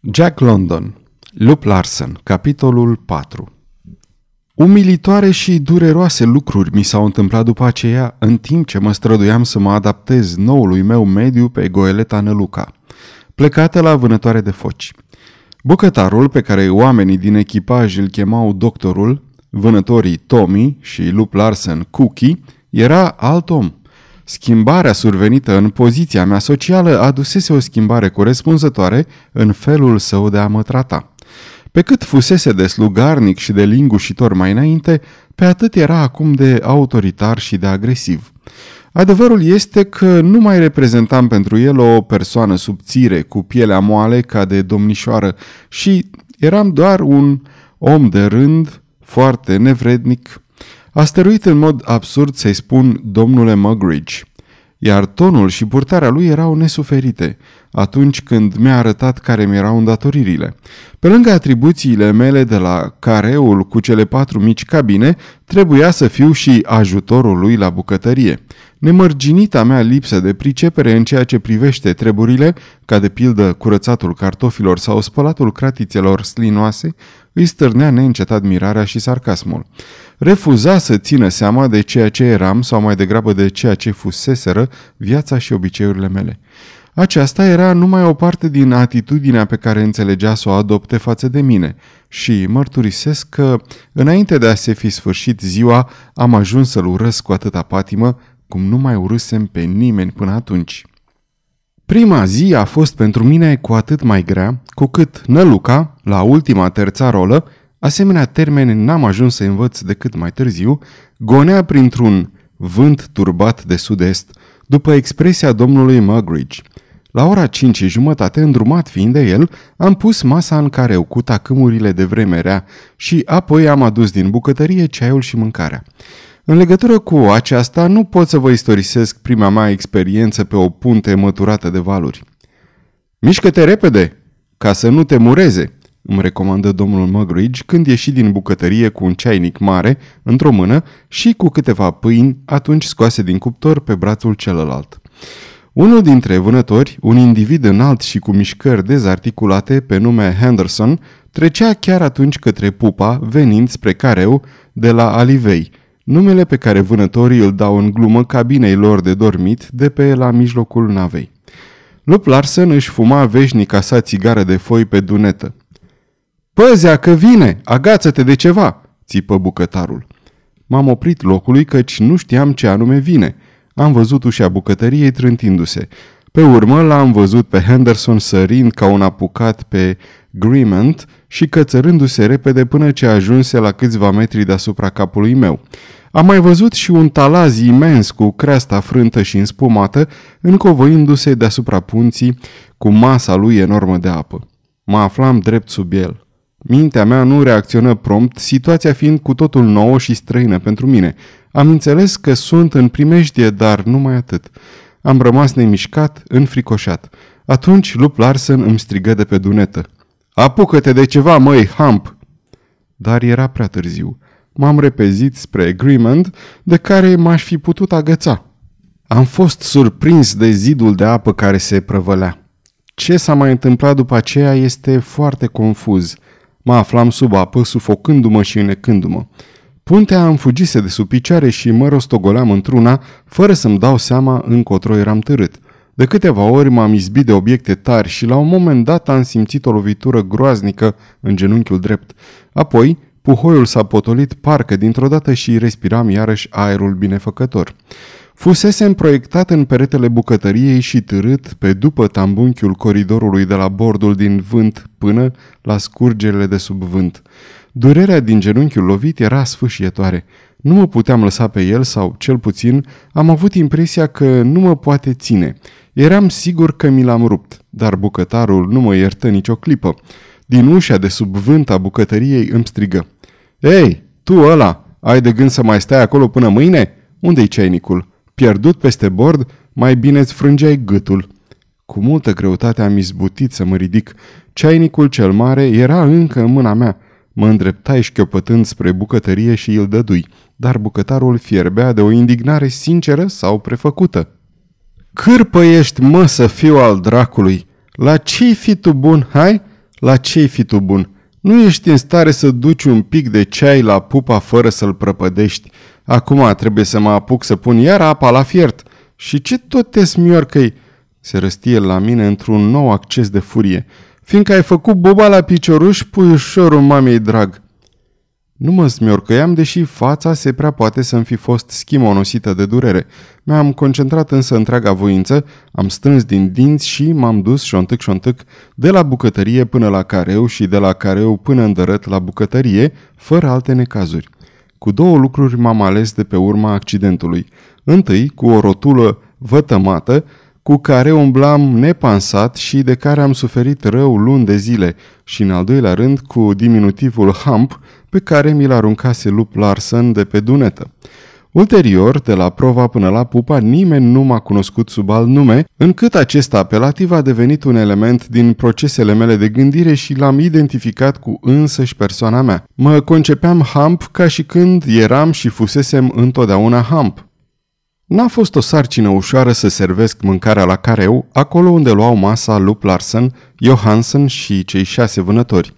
Jack London Lup Larsen Capitolul 4 Umilitoare și dureroase lucruri mi s-au întâmplat după aceea în timp ce mă străduiam să mă adaptez noului meu mediu pe goeleta Năluca, plecată la vânătoare de foci. Bucătarul pe care oamenii din echipaj îl chemau doctorul, vânătorii Tommy și Lup Larsen Cookie, era alt om. Schimbarea survenită în poziția mea socială adusese o schimbare corespunzătoare în felul său de a mă trata. Pe cât fusese de slugarnic și de lingușitor mai înainte, pe atât era acum de autoritar și de agresiv. Adevărul este că nu mai reprezentam pentru el o persoană subțire, cu pielea moale ca de domnișoară și eram doar un om de rând, foarte nevrednic. A stăruit în mod absurd să-i spun domnule Mugridge iar tonul și purtarea lui erau nesuferite atunci când mi-a arătat care mi erau îndatoririle. Pe lângă atribuțiile mele de la careul cu cele patru mici cabine, trebuia să fiu și ajutorul lui la bucătărie. Nemărginita mea lipsă de pricepere în ceea ce privește treburile, ca de pildă curățatul cartofilor sau spălatul cratițelor slinoase, îi stârnea neîncetat mirarea și sarcasmul. Refuza să țină seama de ceea ce eram sau mai degrabă de ceea ce fuseseră viața și obiceiurile mele. Aceasta era numai o parte din atitudinea pe care înțelegea să o adopte față de mine și mărturisesc că, înainte de a se fi sfârșit ziua, am ajuns să-l urăsc cu atâta patimă cum nu mai urâsem pe nimeni până atunci. Prima zi a fost pentru mine cu atât mai grea, cu cât Năluca, la ultima terța rolă, asemenea termeni n-am ajuns să învăț decât mai târziu, gonea printr-un vânt turbat de sud-est, după expresia domnului Mugridge. La ora cinci și jumătate, îndrumat fiind de el, am pus masa în careu cu tacâmurile de vreme rea și apoi am adus din bucătărie ceaiul și mâncarea. În legătură cu aceasta, nu pot să vă istorisesc prima mea experiență pe o punte măturată de valuri. Mișcă-te repede, ca să nu te mureze, îmi recomandă domnul Mugridge când ieși din bucătărie cu un ceainic mare într-o mână și cu câteva pâini atunci scoase din cuptor pe brațul celălalt. Unul dintre vânători, un individ înalt și cu mișcări dezarticulate pe nume Henderson, trecea chiar atunci către pupa, venind spre careu de la Alivei, numele pe care vânătorii îl dau în glumă cabinei lor de dormit de pe la mijlocul navei. Lup Larsen își fuma veșnica sa țigară de foi pe dunetă. Păzea că vine! Agață-te de ceva!" țipă bucătarul. M-am oprit locului căci nu știam ce anume vine. Am văzut ușa bucătăriei trântindu-se. Pe urmă l-am văzut pe Henderson sărind ca un apucat pe Grement și cățărându-se repede până ce ajunse la câțiva metri deasupra capului meu. Am mai văzut și un talaz imens cu creasta frântă și înspumată, încovăindu-se deasupra punții cu masa lui enormă de apă. Mă aflam drept sub el. Mintea mea nu reacționă prompt, situația fiind cu totul nouă și străină pentru mine. Am înțeles că sunt în primejdie, dar numai atât. Am rămas nemișcat, înfricoșat. Atunci Lup Larsen îmi strigă de pe dunetă. Apucă-te de ceva, măi, hamp! Dar era prea târziu. M-am repezit spre agreement de care m-aș fi putut agăța. Am fost surprins de zidul de apă care se prăvălea. Ce s-a mai întâmplat după aceea este foarte confuz – Mă aflam sub apă, sufocându-mă și înecându-mă. Puntea îmi fugise de sub picioare și mă rostogoleam într-una, fără să-mi dau seama încotro eram târât. De câteva ori m-am izbit de obiecte tari și la un moment dat am simțit o lovitură groaznică în genunchiul drept. Apoi, puhoiul s-a potolit parcă dintr-o dată și respiram iarăși aerul binefăcător. Fusese proiectat în peretele bucătăriei și târât pe după tambunchiul coridorului de la bordul din vânt până la scurgerile de sub vânt. Durerea din genunchiul lovit era sfâșietoare. Nu mă puteam lăsa pe el sau, cel puțin, am avut impresia că nu mă poate ține. Eram sigur că mi l-am rupt, dar bucătarul nu mă iertă nicio clipă. Din ușa de sub vânt a bucătăriei îmi strigă. Ei, tu ăla, ai de gând să mai stai acolo până mâine? Unde-i ceinicul?" Pierdut peste bord, mai bine îți frângeai gâtul. Cu multă greutate am izbutit să mă ridic. Ceainicul cel mare era încă în mâna mea. Mă îndreptai șchiopătând spre bucătărie și îl dădui, dar bucătarul fierbea de o indignare sinceră sau prefăcută. Cârpă ești, mă, să fiu al dracului! La ce fi tu bun, hai? La ce-i fi tu bun? Nu ești în stare să duci un pic de ceai la pupa fără să-l prăpădești. Acum trebuie să mă apuc să pun iar apa la fiert. Și ce tot te smiorcăi? Se răstie la mine într-un nou acces de furie. Fiindcă ai făcut boba la picioruș, puiușorul mamei drag. Nu mă smiorcăiam, deși fața se prea poate să-mi fi fost schimonosită de durere. Mi-am concentrat însă întreaga voință, am strâns din dinți și m-am dus șontâc-șontâc de la bucătărie până la careu și de la careu până îndărăt la bucătărie, fără alte necazuri. Cu două lucruri m-am ales de pe urma accidentului. Întâi, cu o rotulă vătămată, cu care umblam nepansat și de care am suferit rău luni de zile și în al doilea rând cu diminutivul Hump pe care mi-l aruncase Lup Larsen de pe dunetă. Ulterior, de la prova până la pupa, nimeni nu m-a cunoscut sub alt nume, încât acest apelativ a devenit un element din procesele mele de gândire și l-am identificat cu însăși persoana mea. Mă concepeam Hump ca și când eram și fusesem întotdeauna Hump. N-a fost o sarcină ușoară să servesc mâncarea la careu, acolo unde luau masa Lup Larsen, Johansen și cei șase vânători.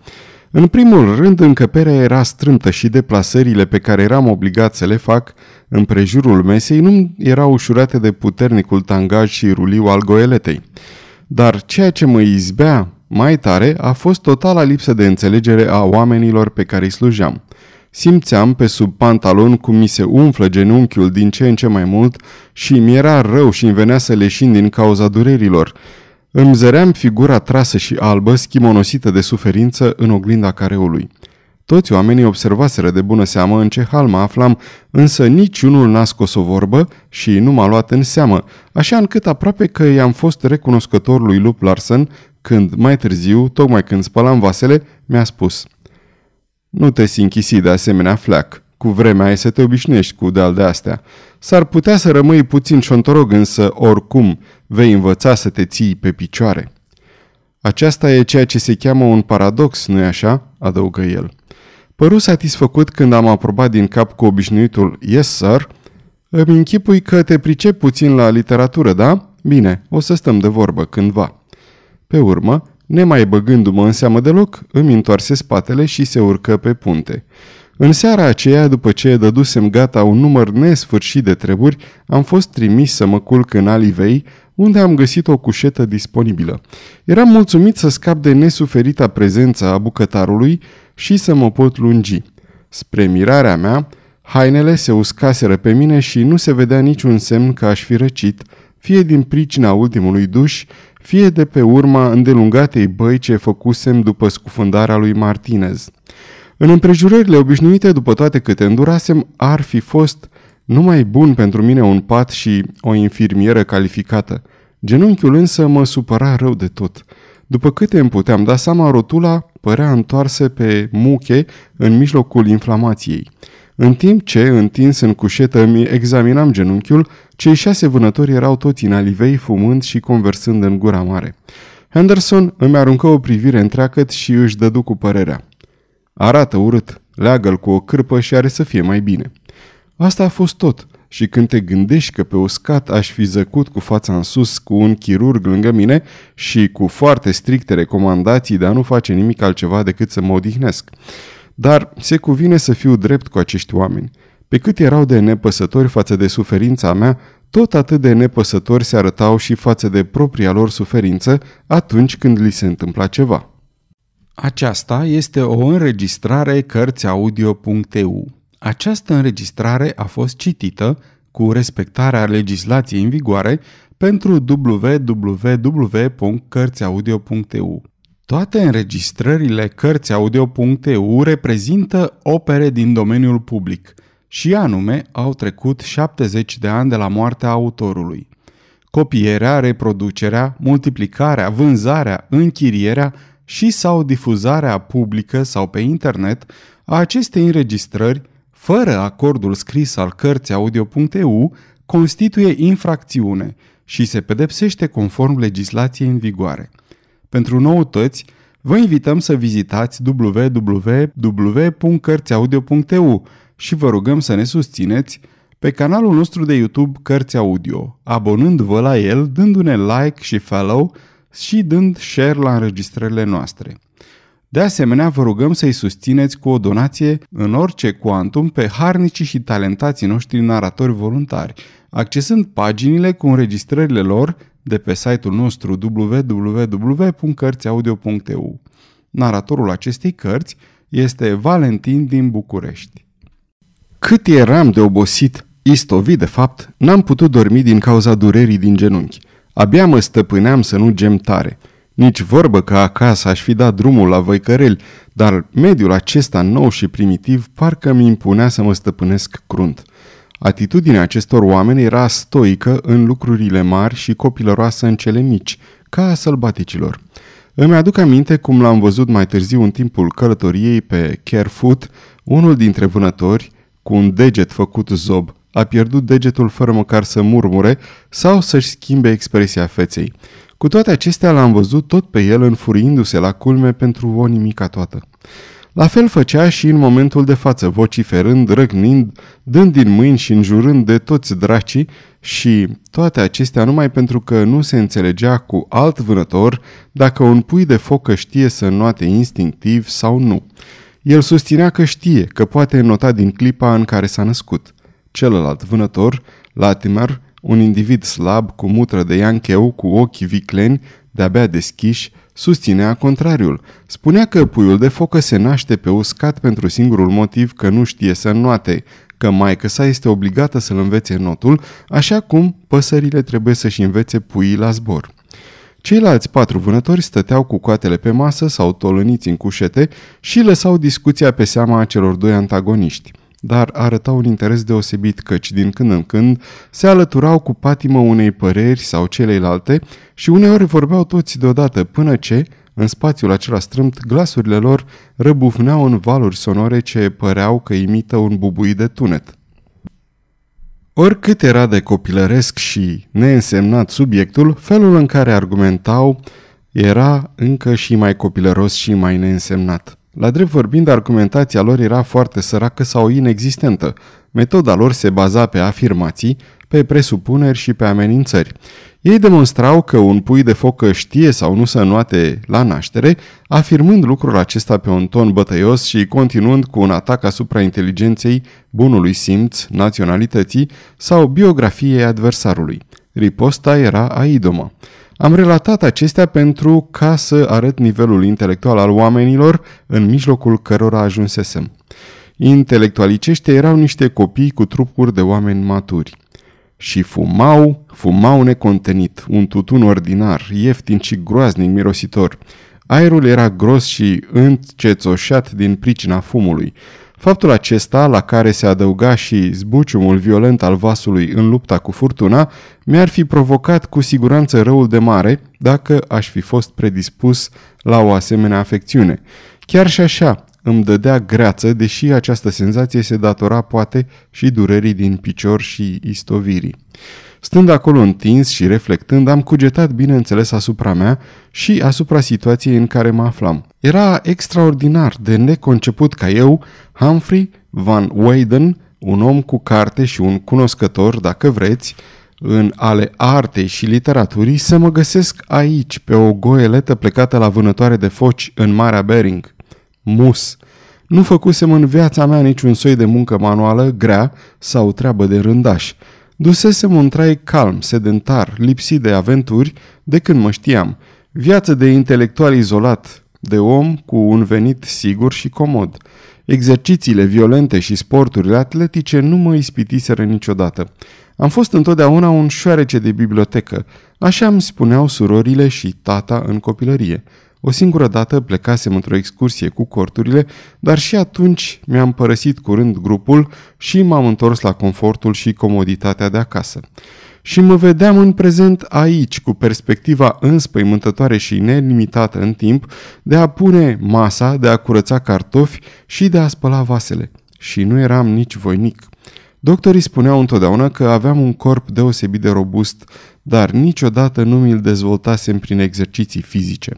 În primul rând, încăperea era strâmtă și deplasările pe care eram obligat să le fac în prejurul mesei nu erau ușurate de puternicul tangaj și ruliu al goeletei. Dar ceea ce mă izbea mai tare a fost totala lipsă de înțelegere a oamenilor pe care îi slujeam. Simțeam pe sub pantalon cum mi se umflă genunchiul din ce în ce mai mult și mi era rău și îmi venea să leșin din cauza durerilor. Îmi zăream figura trasă și albă, schimonosită de suferință în oglinda careului. Toți oamenii observaseră de bună seamă în ce hal mă aflam, însă niciunul n-a scos o vorbă și nu m-a luat în seamă, așa încât aproape că i-am fost recunoscător lui Lup Larsen când, mai târziu, tocmai când spălam vasele, mi-a spus – nu te sinchisi de asemenea fleac. Cu vremea ai să te obișnuiești cu de de astea. S-ar putea să rămâi puțin șontorog, însă oricum vei învăța să te ții pe picioare. Aceasta e ceea ce se cheamă un paradox, nu-i așa? adăugă el. Păru satisfăcut când am aprobat din cap cu obișnuitul Yes, sir. Îmi închipui că te pricep puțin la literatură, da? Bine, o să stăm de vorbă cândva. Pe urmă, Nemai băgându-mă în seamă deloc, îmi întoarse spatele și se urcă pe punte. În seara aceea, după ce dădusem gata un număr nesfârșit de treburi, am fost trimis să mă culc în Alivei, unde am găsit o cușetă disponibilă. Eram mulțumit să scap de nesuferita prezență a bucătarului și să mă pot lungi. Spre mirarea mea, hainele se uscaseră pe mine și nu se vedea niciun semn că aș fi răcit, fie din pricina ultimului duș, fie de pe urma îndelungatei băi ce făcusem după scufundarea lui Martinez. În împrejurările obișnuite, după toate câte îndurasem, ar fi fost numai bun pentru mine un pat și o infirmieră calificată. Genunchiul însă mă supăra rău de tot. După câte îmi puteam da seama, rotula părea întoarsă pe muche în mijlocul inflamației. În timp ce, întins în cușetă, mi examinam genunchiul, cei șase vânători erau toți în alivei, fumând și conversând în gura mare. Henderson îmi aruncă o privire întreagăt și își dădu cu părerea. Arată urât, leagă-l cu o cârpă și are să fie mai bine. Asta a fost tot și când te gândești că pe uscat aș fi zăcut cu fața în sus cu un chirurg lângă mine și cu foarte stricte recomandații de a nu face nimic altceva decât să mă odihnesc. Dar se cuvine să fiu drept cu acești oameni. Pe cât erau de nepăsători față de suferința mea, tot atât de nepăsători se arătau și față de propria lor suferință atunci când li se întâmpla ceva. Aceasta este o înregistrare Cărțiaudio.eu. Această înregistrare a fost citită cu respectarea legislației în vigoare pentru www.cărțiaudio.eu. Toate înregistrările Cărțiaudio.eu reprezintă opere din domeniul public și anume au trecut 70 de ani de la moartea autorului. Copierea, reproducerea, multiplicarea, vânzarea, închirierea și sau difuzarea publică sau pe internet a acestei înregistrări, fără acordul scris al cărții audio.eu, constituie infracțiune și se pedepsește conform legislației în vigoare. Pentru noutăți, vă invităm să vizitați www.cărțiaudio.eu și vă rugăm să ne susțineți pe canalul nostru de YouTube Cărți Audio, abonându-vă la el, dându-ne like și follow și dând share la înregistrările noastre. De asemenea, vă rugăm să-i susțineți cu o donație în orice cuantum pe harnicii și talentații noștri naratori voluntari, accesând paginile cu înregistrările lor de pe site-ul nostru www.cărțiaudio.eu. Naratorul acestei cărți este Valentin din București. Cât eram de obosit, istovit de fapt, n-am putut dormi din cauza durerii din genunchi. Abia mă stăpâneam să nu gem tare. Nici vorbă că acasă aș fi dat drumul la văicăreli, dar mediul acesta nou și primitiv parcă mi impunea să mă stăpânesc crunt. Atitudinea acestor oameni era stoică în lucrurile mari și copilăroasă în cele mici, ca a sălbaticilor. Îmi aduc aminte cum l-am văzut mai târziu în timpul călătoriei pe Carefoot, unul dintre vânători, cu un deget făcut zob, a pierdut degetul fără măcar să murmure sau să-și schimbe expresia feței. Cu toate acestea l-am văzut tot pe el înfuriindu-se la culme pentru o nimica toată. La fel făcea și în momentul de față, vociferând, răgnind, dând din mâini și înjurând de toți dracii și toate acestea numai pentru că nu se înțelegea cu alt vânător dacă un pui de focă știe să noate instinctiv sau nu. El susținea că știe, că poate nota din clipa în care s-a născut. Celălalt vânător, Latimer, un individ slab, cu mutră de iancheu, cu ochii vicleni, de-abia deschiși, susținea contrariul. Spunea că puiul de focă se naște pe uscat pentru singurul motiv că nu știe să noate, că maică sa este obligată să-l învețe notul, așa cum păsările trebuie să-și învețe puii la zbor. Ceilalți patru vânători stăteau cu coatele pe masă sau tolăniți în cușete și lăsau discuția pe seama celor doi antagoniști dar arătau un interes deosebit căci din când în când se alăturau cu patimă unei păreri sau celeilalte și uneori vorbeau toți deodată până ce, în spațiul acela strâmt, glasurile lor răbufneau în valuri sonore ce păreau că imită un bubui de tunet. Oricât era de copilăresc și neînsemnat subiectul, felul în care argumentau era încă și mai copilăros și mai neînsemnat. La drept vorbind, argumentația lor era foarte săracă sau inexistentă. Metoda lor se baza pe afirmații, pe presupuneri și pe amenințări. Ei demonstrau că un pui de focă știe sau nu să nuate la naștere, afirmând lucrul acesta pe un ton bătăios și continuând cu un atac asupra inteligenței, bunului simț, naționalității sau biografiei adversarului. Riposta era aidomă. Am relatat acestea pentru ca să arăt nivelul intelectual al oamenilor în mijlocul cărora ajunsesem. Intelectualicește erau niște copii cu trupuri de oameni maturi. Și fumau, fumau necontenit, un tutun ordinar, ieftin și groaznic mirositor. Aerul era gros și încețoșat din pricina fumului. Faptul acesta, la care se adăuga și zbuciumul violent al vasului în lupta cu furtuna, mi-ar fi provocat cu siguranță răul de mare dacă aș fi fost predispus la o asemenea afecțiune. Chiar și așa, îmi dădea greață, deși această senzație se datora poate și durerii din picior și istovirii. Stând acolo întins și reflectând, am cugetat bineînțeles asupra mea și asupra situației în care mă aflam. Era extraordinar de neconceput ca eu, Humphrey Van Weyden, un om cu carte și un cunoscător, dacă vreți, în ale artei și literaturii, să mă găsesc aici, pe o goeletă plecată la vânătoare de foci în Marea Bering. Mus. Nu făcusem în viața mea niciun soi de muncă manuală, grea sau treabă de rândaș. Dusesem un trai calm, sedentar, lipsit de aventuri, de când mă știam. Viață de intelectual izolat, de om cu un venit sigur și comod. Exercițiile violente și sporturile atletice nu mă ispitiseră niciodată. Am fost întotdeauna un șoarece de bibliotecă, așa îmi spuneau surorile și tata în copilărie. O singură dată plecasem într-o excursie cu corturile, dar și atunci mi-am părăsit curând grupul și m-am întors la confortul și comoditatea de acasă. Și mă vedeam în prezent aici, cu perspectiva înspăimântătoare și nelimitată în timp, de a pune masa, de a curăța cartofi și de a spăla vasele. Și nu eram nici voinic. Doctorii spuneau întotdeauna că aveam un corp deosebit de robust, dar niciodată nu mi-l dezvoltasem prin exerciții fizice.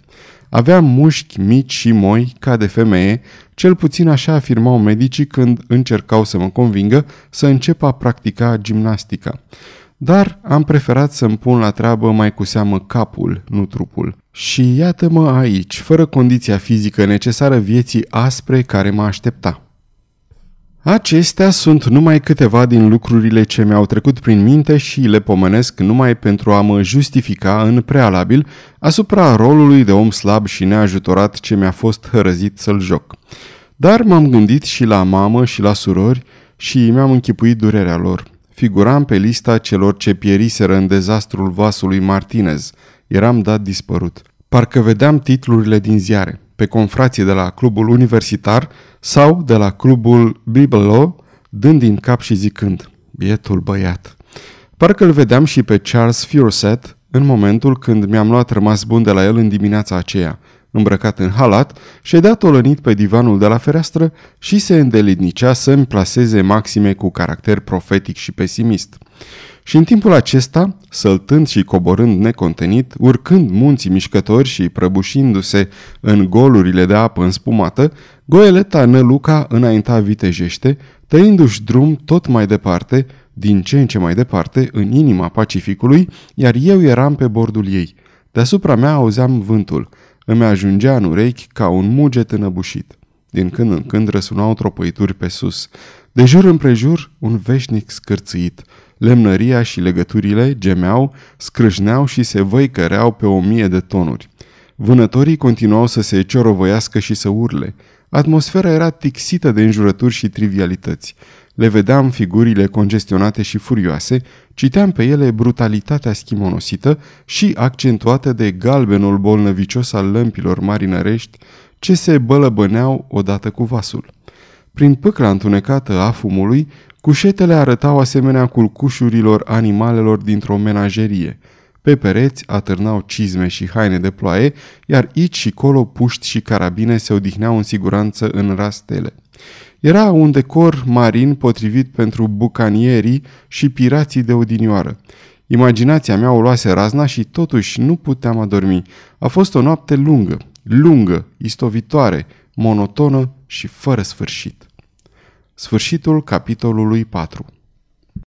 Aveam mușchi mici și moi, ca de femeie, cel puțin așa afirmau medicii când încercau să mă convingă să încep a practica gimnastica. Dar am preferat să-mi pun la treabă mai cu seamă capul, nu trupul. Și iată-mă aici, fără condiția fizică necesară vieții aspre care mă aștepta. Acestea sunt numai câteva din lucrurile ce mi-au trecut prin minte și le pomenesc numai pentru a mă justifica în prealabil asupra rolului de om slab și neajutorat ce mi-a fost hărăzit să-l joc. Dar m-am gândit și la mamă și la surori și mi-am închipuit durerea lor. Figuram pe lista celor ce pieriseră în dezastrul vasului Martinez. Eram dat dispărut. Parcă vedeam titlurile din ziare. Pe confrație de la clubul universitar sau de la clubul Bibelo, dând din cap și zicând, bietul băiat. Parcă îl vedeam și pe Charles Furset în momentul când mi-am luat rămas bun de la el în dimineața aceea, îmbrăcat în halat, ședea tolănit pe divanul de la fereastră și se îndelidnicea să-mi plaseze maxime cu caracter profetic și pesimist. Și în timpul acesta, săltând și coborând necontenit, urcând munții mișcători și prăbușindu-se în golurile de apă înspumată, goeleta Năluca înainta vitejește, tăindu-și drum tot mai departe, din ce în ce mai departe, în inima Pacificului, iar eu eram pe bordul ei. Deasupra mea auzeam vântul. Îmi ajungea în urechi ca un muget înăbușit. Din când în când răsunau tropăituri pe sus. De jur împrejur, un veșnic scârțâit – Lemnăria și legăturile gemeau, scrâșneau și se văicăreau pe o mie de tonuri. Vânătorii continuau să se ciorovăiască și să urle. Atmosfera era tixită de înjurături și trivialități. Le vedeam figurile congestionate și furioase, citeam pe ele brutalitatea schimonosită și accentuată de galbenul bolnăvicios al lămpilor marinărești ce se bălăbăneau odată cu vasul. Prin pâcla întunecată a fumului, Cușetele arătau asemenea culcușurilor animalelor dintr-o menagerie. Pe pereți atârnau cizme și haine de ploaie, iar aici și colo puști și carabine se odihneau în siguranță în rastele. Era un decor marin potrivit pentru bucanierii și pirații de odinioară. Imaginația mea o luase razna și totuși nu puteam adormi. A fost o noapte lungă, lungă, istovitoare, monotonă și fără sfârșit. Sfârșitul capitolului 4